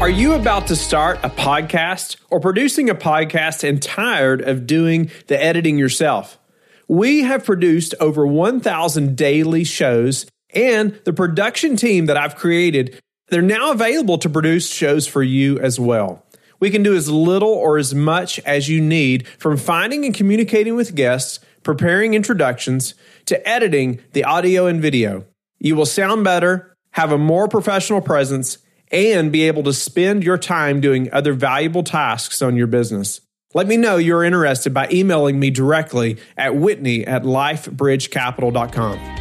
Are you about to start a podcast or producing a podcast and tired of doing the editing yourself? We have produced over 1,000 daily shows, and the production team that I've created, they're now available to produce shows for you as well. We can do as little or as much as you need from finding and communicating with guests, preparing introductions, to editing the audio and video. You will sound better, have a more professional presence, and be able to spend your time doing other valuable tasks on your business. Let me know you're interested by emailing me directly at whitney at lifebridgecapital.com.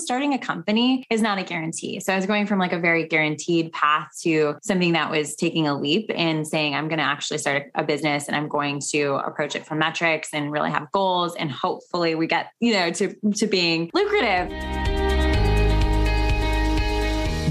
Starting a company is not a guarantee. So I was going from like a very guaranteed path to something that was taking a leap and saying, I'm going to actually start a business and I'm going to approach it from metrics and really have goals. And hopefully we get, you know, to, to being lucrative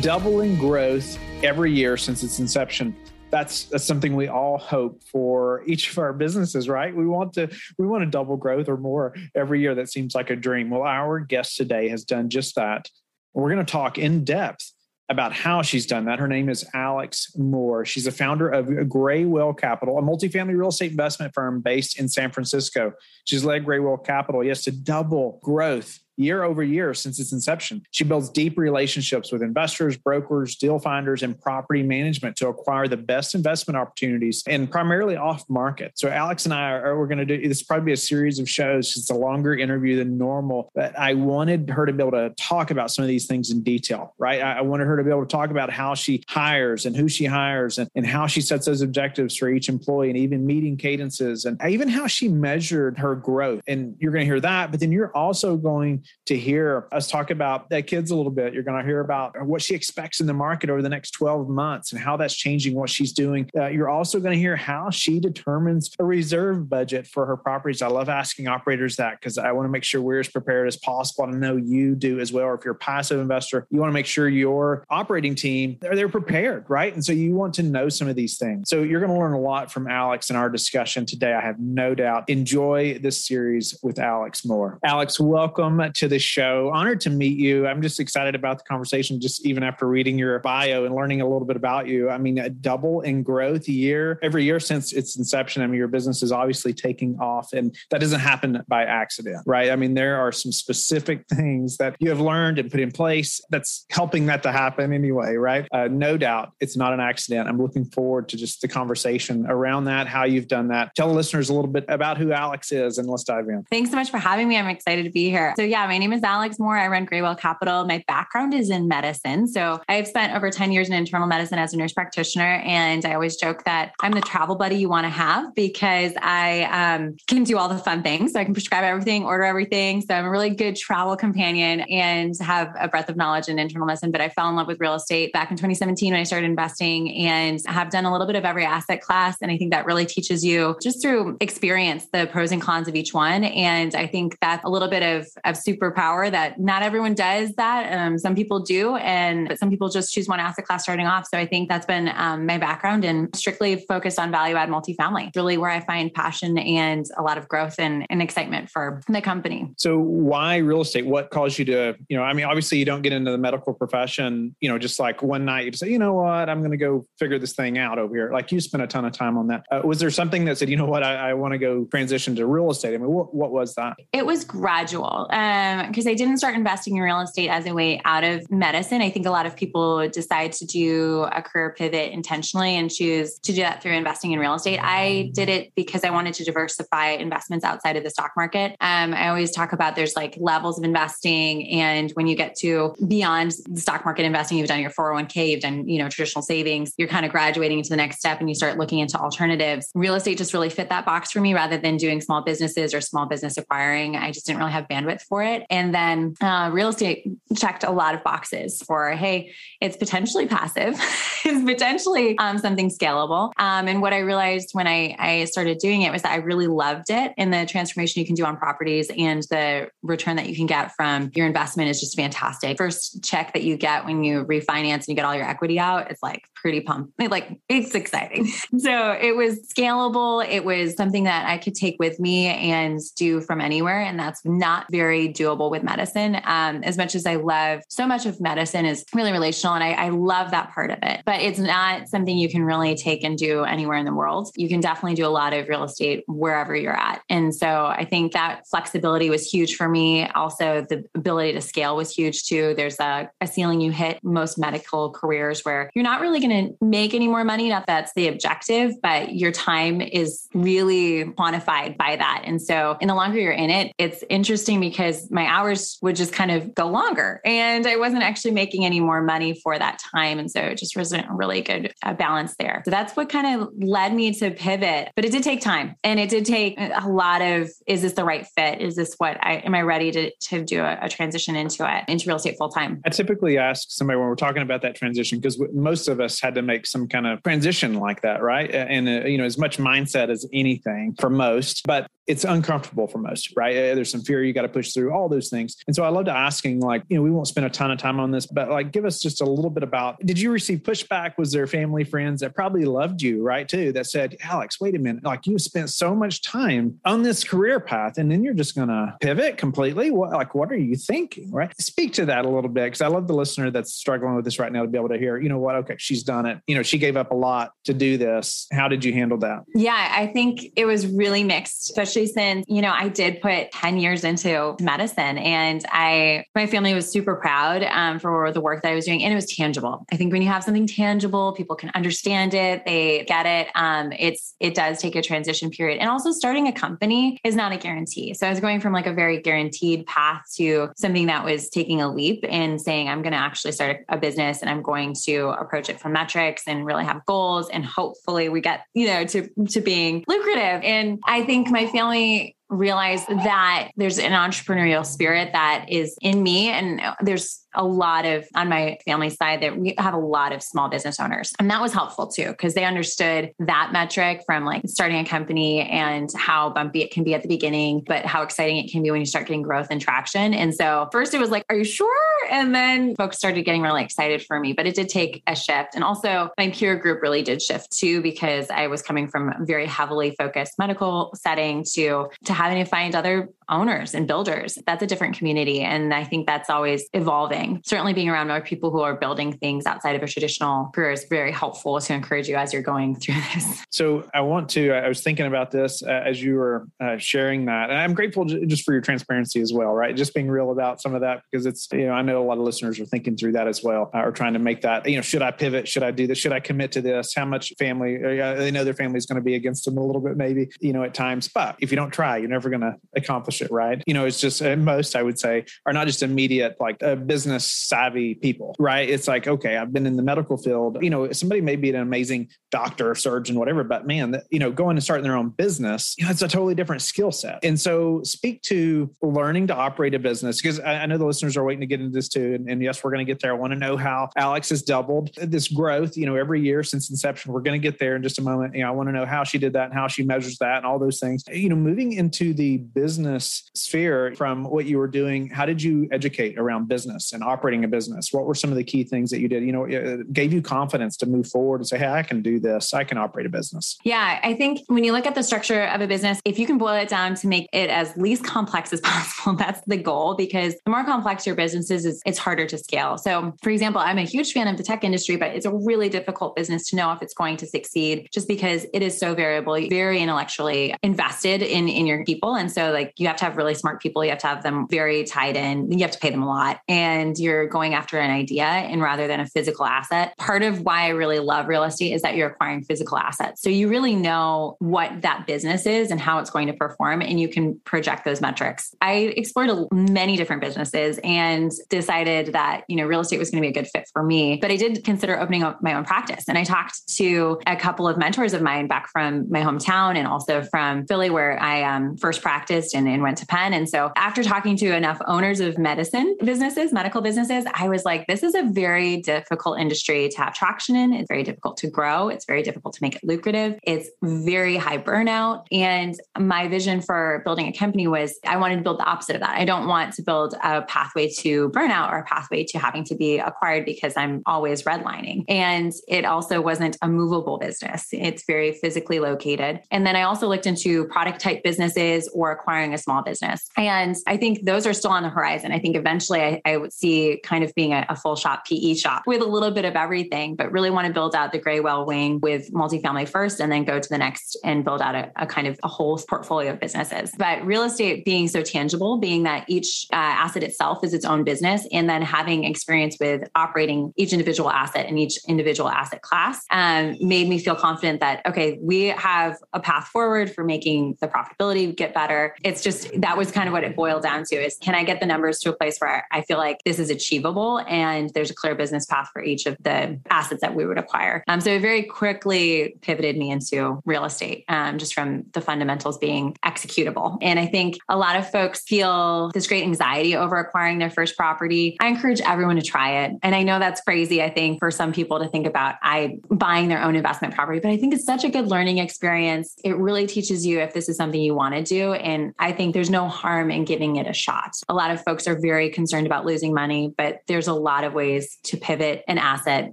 doubling growth every year since its inception. That's that's something we all hope for each of our businesses, right? We want to we want to double growth or more every year. That seems like a dream. Well, our guest today has done just that. We're going to talk in depth about how she's done that. Her name is Alex Moore. She's the founder of Greywhale Capital, a multifamily real estate investment firm based in San Francisco. She's led Greywhale Capital, yes, to double growth year over year since its inception. She builds deep relationships with investors, brokers, deal finders, and property management to acquire the best investment opportunities and primarily off market. So, Alex and I are, we're going to do this probably a series of shows. It's a longer interview than normal, but I wanted her to be able to talk about some of these things in detail, right? I, I wanted her to be able to talk about how she hires and who she hires and, and how she sets those objectives for each employee and even meeting cadences and even how she measured her growth. And you're going to hear that, but then you're also going to hear us talk about that kids a little bit. You're going to hear about what she expects in the market over the next 12 months and how that's changing what she's doing. Uh, you're also going to hear how she determines a reserve budget for her properties. I love asking operators that because I want to make sure we're as prepared as possible. I know you do as well. Or if you're a passive investor, you want to make sure your operating team they're, they're prepared, right? And so you want to know some of these things. So you're going to learn a lot from Alex in our discussion today. I have no doubt. Enjoy this series with Alex Moore. Alex, welcome to the show. Honored to meet you. I'm just excited about the conversation, just even after reading your bio and learning a little bit about you. I mean, a double in growth year every year since its inception. I mean, your business is obviously taking off, and that doesn't happen by accident, right? I mean, there are some specific things that you have learned and put in place that's helping that to happen anyway, right? Uh, no doubt it's not an accident. I'm looking forward to just the conversation around that, how you've done that. Tell the listeners a little bit about who Alex is, and let's dive in. Thanks so much for having me. I'm excited to be here. So, yeah, my name is Alex Moore. I run Greywhale Capital. My background is in medicine. So I've spent over 10 years in internal medicine as a nurse practitioner. And I always joke that I'm the travel buddy you want to have because I um, can do all the fun things. So I can prescribe everything, order everything. So I'm a really good travel companion and have a breadth of knowledge in internal medicine. But I fell in love with real estate back in 2017 when I started investing and have done a little bit of every asset class. And I think that really teaches you just through experience the pros and cons of each one. And I think that a little bit of, of superpower that not everyone does that. Um, some people do, and but some people just choose one asset class starting off. So I think that's been um, my background and strictly focused on value add multifamily. Really, where I find passion and a lot of growth and, and excitement for the company. So why real estate? What caused you to, you know, I mean, obviously you don't get into the medical profession, you know, just like one night you say, you know what, I'm going to go figure this thing out over here. Like you spent a ton of time on that. Uh, was there something that said, you know what, I, I want to go transition to real estate? I mean, what, what was that? It was gradual. Um, because I didn't start investing in real estate as a way out of medicine. I think a lot of people decide to do a career pivot intentionally and choose to do that through investing in real estate. I did it because I wanted to diversify investments outside of the stock market. Um, I always talk about there's like levels of investing, and when you get to beyond the stock market investing, you've done your 401k, you've done you know traditional savings, you're kind of graduating into the next step, and you start looking into alternatives. Real estate just really fit that box for me, rather than doing small businesses or small business acquiring. I just didn't really have bandwidth for it. And then uh, real estate checked a lot of boxes for, hey, it's potentially passive, it's potentially um, something scalable. Um, and what I realized when I, I started doing it was that I really loved it and the transformation you can do on properties and the return that you can get from your investment is just fantastic. First check that you get when you refinance and you get all your equity out, it's like pretty pumped. Like it's exciting. so it was scalable. It was something that I could take with me and do from anywhere. And that's not very doable with medicine. Um, as much as I love so much of medicine is really relational and I, I love that part of it, but it's not something you can really take and do anywhere in the world. You can definitely do a lot of real estate wherever you're at. And so I think that flexibility was huge for me. Also, the ability to scale was huge too. There's a, a ceiling you hit most medical careers where you're not really going to make any more money. Not that's the objective, but your time is really quantified by that. And so, in the longer you're in it, it's interesting because my hours would just kind of go longer and I wasn't actually making any more money for that time. And so, it just wasn't a really good uh, balance there. So, that's what kind of led me to pivot, but it did take time and it did take a lot of is this the right fit? Is this what I am I ready to, to do a, a transition into it, into real estate full time? I typically ask somebody when we're talking about that transition because most of us had to make some kind of transition like that, right? And, uh, you know, as much mindset as anything for most, but it's uncomfortable for most, right? Uh, there's some fear you got to push through, all those things. And so I loved asking, like, you know, we won't spend a ton of time on this, but like, give us just a little bit about did you receive pushback? Was there family, friends that probably loved you, right? Too, that said, Alex, wait a minute, like you spent so much time on this career path and then you're just going to pivot completely. What, like, what are you thinking, right? Speak to that a little bit because I love the listener that's struggling with this right now to be able to hear, you know what, okay, she's done it. You know, she gave up a lot to do this. How did you handle that? Yeah, I think it was really mixed, especially since, you know, I did put 10 years into medicine and I, my family was super proud um, for the work that I was doing and it was tangible. I think when you have something tangible, people can understand it, they get it. Um, it's, it does take a transition period. And also starting a company is not a guarantee. So I was going from like a very guaranteed path to something that was taking a leap and saying, I'm going to actually start a business and I'm going to approach it from metrics and really have goals. And hopefully we get, you know, to, to being lucrative. And I think my family realize that there's an entrepreneurial spirit that is in me and there's a lot of on my family side that we have a lot of small business owners. And that was helpful too, because they understood that metric from like starting a company and how bumpy it can be at the beginning, but how exciting it can be when you start getting growth and traction. And so first it was like, are you sure? And then folks started getting really excited for me, but it did take a shift. And also my peer group really did shift too, because I was coming from a very heavily focused medical setting to, to having to find other owners and builders. That's a different community. And I think that's always evolving. Certainly being around more people who are building things outside of a traditional career is very helpful to encourage you as you're going through this. So I want to, I was thinking about this uh, as you were uh, sharing that. And I'm grateful just for your transparency as well, right? Just being real about some of that because it's, you know, I know a lot of listeners are thinking through that as well, uh, or trying to make that, you know, should I pivot? Should I do this? Should I commit to this? How much family, uh, they know their family is going to be against them a little bit, maybe, you know, at times. But if you don't try, you're never going to accomplish it, right? You know, it's just uh, most I would say are not just immediate like uh, business savvy people, right? It's like okay, I've been in the medical field. You know, somebody may be an amazing doctor, surgeon, whatever, but man, you know, going and starting their own business, you know, it's a totally different skill set. And so, speak to learning to operate a business because I, I, know the listeners are waiting to get into this too. And, and yes, we're going to get there. I want to know how Alex has doubled this growth. You know, every year since inception, we're going to get there in just a moment. You know, I want to know how she did that and how she measures that and all those things. You know, moving into the business sphere from what you were doing, how did you educate around business and operating a business? What were some of the key things that you did? You know, gave you confidence to move forward and say, hey, I can do this. I can operate a business. Yeah. I think when you look at the structure of a business, if you can boil it down to make it as least complex as possible, that's the goal because the more complex your business is, it's harder to scale. So, for example, I'm a huge fan of the tech industry, but it's a really difficult business to know if it's going to succeed just because it is so variable, very intellectually invested in, in your people. And so, like, you have to have really smart people. You have to have them very tied in. You have to pay them a lot and you're going after an idea and rather than a physical asset. Part of why I really love real estate is that you're acquiring physical assets. So you really know what that business is and how it's going to perform and you can project those metrics. I explored many different businesses and decided that, you know, real estate was going to be a good fit for me, but I did consider opening up my own practice. And I talked to a couple of mentors of mine back from my hometown and also from Philly where I um, first practiced and, and went to Penn. And so after talking to enough owners of medicine businesses, medical businesses, I was like, this is a very difficult industry to have traction in. It's very difficult to grow. It's very difficult to make it lucrative. It's very high burnout. And my vision for building a company was I wanted to build the opposite of that. I don't want to build a pathway to burnout or a pathway to having to be acquired because I'm always redlining. And it also wasn't a movable business. It's very physically located. And then I also looked into product type businesses or acquiring a small small business. And I think those are still on the horizon. I think eventually I, I would see kind of being a, a, full shop PE shop with a little bit of everything, but really want to build out the Greywhale wing with multifamily first and then go to the next and build out a, a kind of a whole portfolio of businesses. But real estate being so tangible, being that each uh, asset itself is its own business, and then having experience with operating each individual asset and each individual asset class um, made me feel confident that, okay, we have a path forward for making the profitability get better. It's just that was kind of what it boiled down to is can I get the numbers to a place where I feel like this is achievable and there's a clear business path for each of the assets that we would acquire. Um, so it very quickly pivoted me into real estate um, just from the fundamentals being executable. And I think a lot of folks feel this great anxiety over acquiring their first property. I encourage everyone to try it. And I know that's crazy, I think, for some people to think about I buying their own investment property, but I think it's such a good learning experience. It really teaches you if this is something you want to do. And I think there's no harm in giving it a shot. A lot of folks are very concerned about losing money, but there's a lot of ways to pivot an asset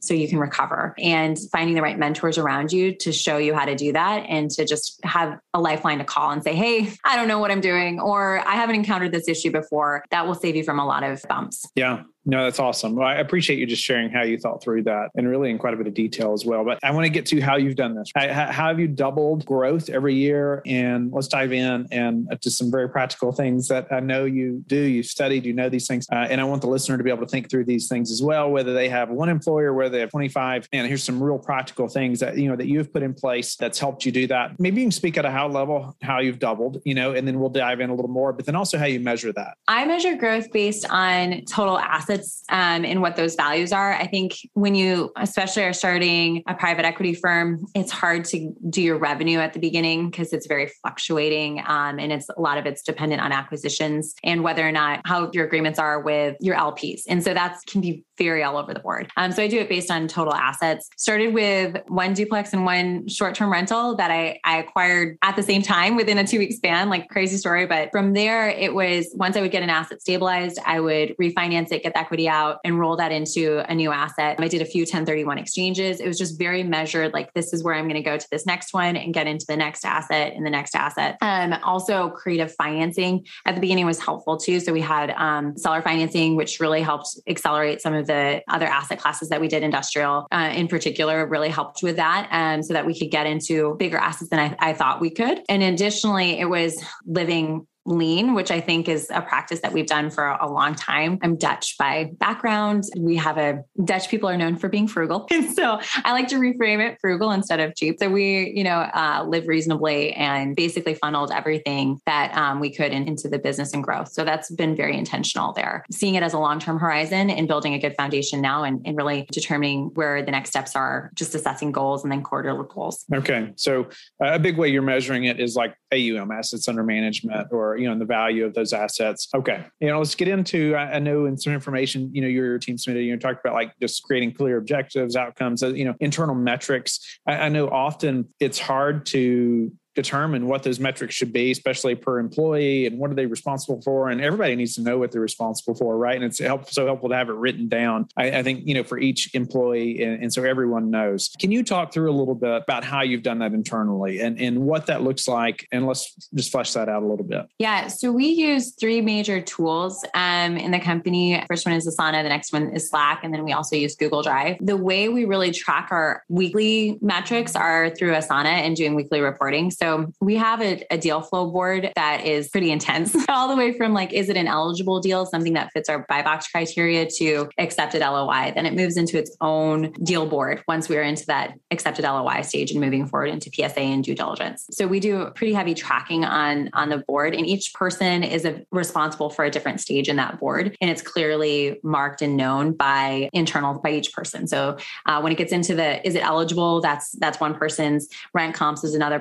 so you can recover and finding the right mentors around you to show you how to do that and to just have a lifeline to call and say, Hey, I don't know what I'm doing, or I haven't encountered this issue before. That will save you from a lot of bumps. Yeah. No, that's awesome. Well, I appreciate you just sharing how you thought through that and really in quite a bit of detail as well. But I want to get to how you've done this. How, have you doubled growth every year? And let's dive in and to some very practical things that I know you do. You've studied, you know these things. Uh, and I want the listener to be able to think through these things as well, whether they have one employer, whether they have 25. And here's some real practical things that, you know, that you've put in place that's helped you do that. Maybe you can speak at a high level, how you've doubled, you know, and then we'll dive in a little more, but then also how you measure that. I measure growth based on total assets um, and what those values are. I think when you, especially are starting a private equity firm, it's hard to do your revenue at the beginning because it's very fluctuating. Um, and it's a lot of it's dependent on acquisitions and whether or not how your agreements are with your LPs. And so that can be very all over the board. Um, so I do it based on total assets. Started with one duplex and one short-term rental that I, I acquired at the same time within a two-week span, like crazy story. But from there, it was once I would get an asset stabilized, I would refinance it, get the equity out, and roll that into a new asset. I did a few 1031 exchanges. It was just very measured, like this is where I'm going to go to this next one and get into the next asset and the next asset. Um, also, creative financing at the beginning was helpful too. So we had um, seller financing, which really helped accelerate some of the other asset classes that we did, industrial uh, in particular, really helped with that. Um, so that we could get into bigger assets than I, I thought we could. And additionally, it was living lean, which I think is a practice that we've done for a long time. I'm Dutch by background. We have a Dutch people are known for being frugal. So I like to reframe it frugal instead of cheap. So we, you know, uh, live reasonably and basically funneled everything that um, we could in, into the business and growth. So that's been very intentional there. Seeing it as a long term horizon and building a good foundation now and, and really determining where the next steps are, just assessing goals and then quarterly goals. Okay. So a big way you're measuring it is like AUM, assets under management, or you know the value of those assets. Okay. You know let's get into i know in some information you know your team submitted you know talked about like just creating clear objectives outcomes uh, you know internal metrics. I, I know often it's hard to determine what those metrics should be, especially per employee and what are they responsible for. And everybody needs to know what they're responsible for, right? And it's help, so helpful to have it written down. I, I think, you know, for each employee and, and, so everyone knows. Can you talk through a little bit about how you've done that internally and, and what that looks like? And let's just flesh that out a little bit. Yeah. So we use three major tools um, in the company. First one is Asana, the next one is Slack, and then we also use Google Drive. The way we really track our weekly metrics are through Asana and doing weekly reporting. So so we have a, a, deal flow board that is pretty intense, all the way from like, is it an eligible deal, something that fits our buy box criteria to accepted LOI? Then it moves into its own deal board once we're into that accepted LOI stage and moving forward into PSA and due diligence. So we do pretty heavy tracking on, on the board and each person is a, responsible for a different stage in that board. And it's clearly marked and known by internal by each person. So uh, when it gets into the, is it eligible? That's, that's one person's rent comps is another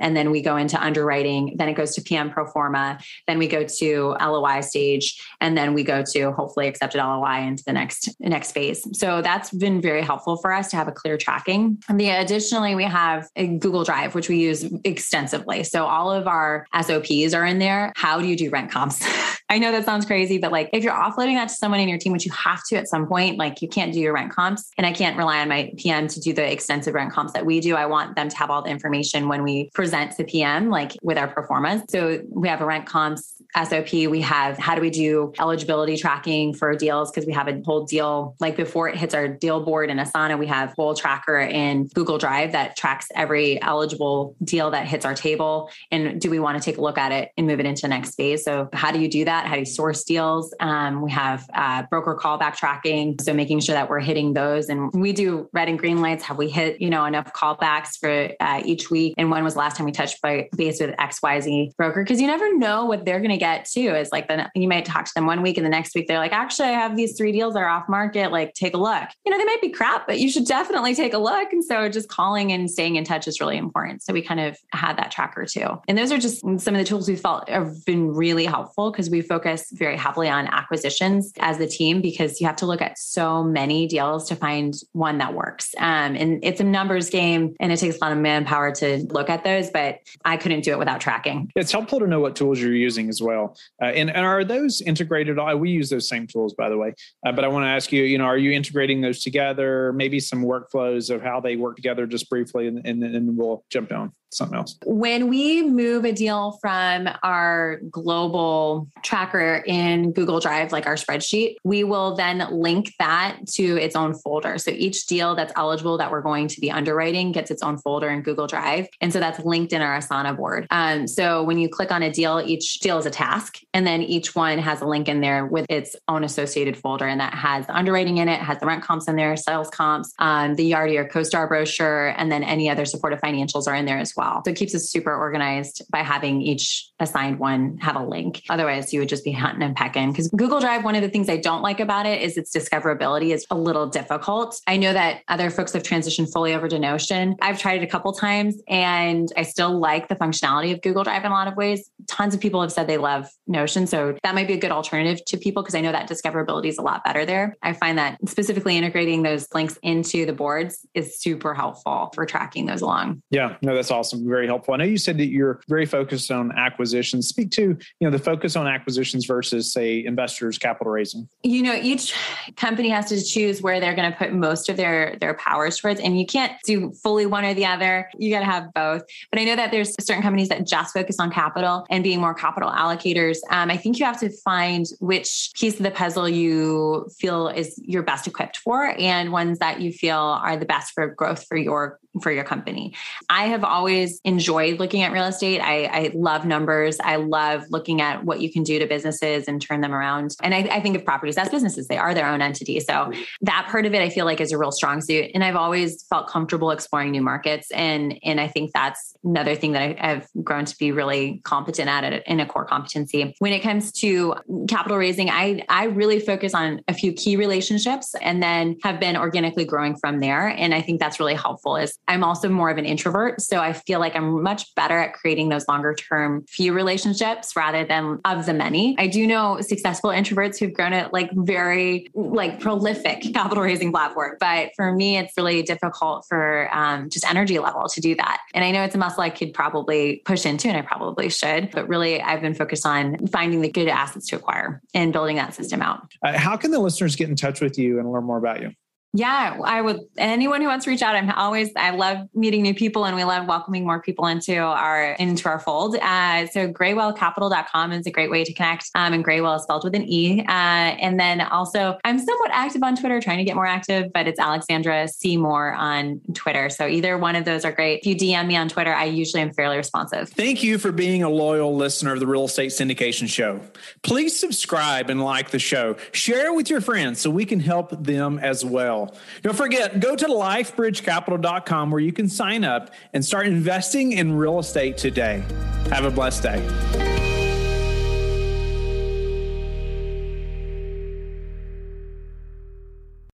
and then we go into underwriting. Then it goes to PM pro forma. Then we go to LOI stage, and then we go to hopefully accepted LOI into the next next phase. So that's been very helpful for us to have a clear tracking. And the additionally, we have Google Drive, which we use extensively. So all of our SOPs are in there. How do you do rent comps? I know that sounds crazy, but like if you're offloading that to someone in your team, which you have to at some point, like you can't do your rent comps. And I can't rely on my PM to do the extensive rent comps that we do. I want them to have all the information when we present to PM, like with our performance. So we have a rent comps SOP. We have how do we do eligibility tracking for deals because we have a whole deal like before it hits our deal board in Asana, we have whole tracker in Google Drive that tracks every eligible deal that hits our table. And do we want to take a look at it and move it into the next phase? So how do you do that? How do you source deals? Um, we have uh, broker callback tracking. So making sure that we're hitting those and we do red and green lights. Have we hit, you know, enough callbacks for uh, each week? And when was the last time we touched base with XYZ broker? Because you never know what they're going to get too. Is like then you might talk to them one week and the next week they're like, actually, I have these three deals that are off market. Like, take a look. You know, they might be crap, but you should definitely take a look. And so just calling and staying in touch is really important. So we kind of had that tracker too. And those are just some of the tools we felt have been really helpful because we focus very heavily on acquisitions as a team because you have to look at so many deals to find one that works. Um, and it's a numbers game and it takes a lot of manpower to look at those, but I couldn't do it without tracking. It's helpful to know what tools you're using as well. Uh, and, and are those integrated? We use those same tools, by the way. Uh, but I want to ask you, you know, are you integrating those together? Maybe some workflows of how they work together just briefly, and, and then we'll jump on something else. When we move a deal from our global tracker in Google Drive, like our spreadsheet, we will then link that to its own folder. So each deal that's eligible that we're going to be underwriting gets its own folder in Google Drive. And so that's linked in our Asana board. Um, so when you click on a deal, each deal is a task. And then each one has a link in there with its own associated folder. And that has the underwriting in it, has the rent comps in there, sales comps, um, the Yardi or CoStar brochure, and then any other supportive financials are in there as well well. So it keeps us super organized by having each assigned one have a link. Otherwise, you would just be hunting and pecking. Because Google Drive, one of the things I don't like about it is its discoverability is a little difficult. I know that other folks have transitioned fully over to Notion. I've tried it a couple times and I still like the functionality of Google Drive in a lot of ways. Tons of people have said they love Notion. So that might be a good alternative to people because I know that discoverability is a lot better there. I find that specifically integrating those links into the boards is super helpful for tracking those along. Yeah, no, that's awesome very helpful. I know you said that you're very focused on acquisitions. Speak to you know the focus on acquisitions versus say investors capital raising. You know, each company has to choose where they're going to put most of their their powers towards, and you can't do fully one or the other. You got to have both. But I know that there's certain companies that just focus on capital and being more capital allocators. Um, I think you have to find which piece of the puzzle you feel is you're best equipped for, and ones that you feel are the best for growth for your for your company. I have always enjoyed looking at real estate. I, I, love numbers. I love looking at what you can do to businesses and turn them around. And I, I think of properties as businesses, they are their own entity. So that part of it, I feel like is a real strong suit. And I've always felt comfortable exploring new markets. And, and I think that's another thing that I, have grown to be really competent at it in a core competency. When it comes to capital raising, I, I really focus on a few key relationships and then have been organically growing from there. And I think that's really helpful is I'm also more of an introvert. So I feel like I'm much better at creating those longer term few relationships rather than of the many. I do know successful introverts who've grown it like very like prolific capital raising platform. But for me, it's really difficult for um, just energy level to do that. And I know it's a muscle I could probably push into and I probably should, but really I've been focused on finding the good assets to acquire and building that system out. Uh, how can the listeners get in touch with you and learn more about you? Yeah, I would. Anyone who wants to reach out, I'm always. I love meeting new people, and we love welcoming more people into our into our fold. Uh, so, GreywhaleCapital.com is a great way to connect. Um, and Greywhale is spelled with an e. Uh, and then also, I'm somewhat active on Twitter, trying to get more active, but it's Alexandra Seymour on Twitter. So either one of those are great. If you DM me on Twitter, I usually am fairly responsive. Thank you for being a loyal listener of the Real Estate Syndication Show. Please subscribe and like the show. Share it with your friends so we can help them as well. Don't forget, go to lifebridgecapital.com where you can sign up and start investing in real estate today. Have a blessed day.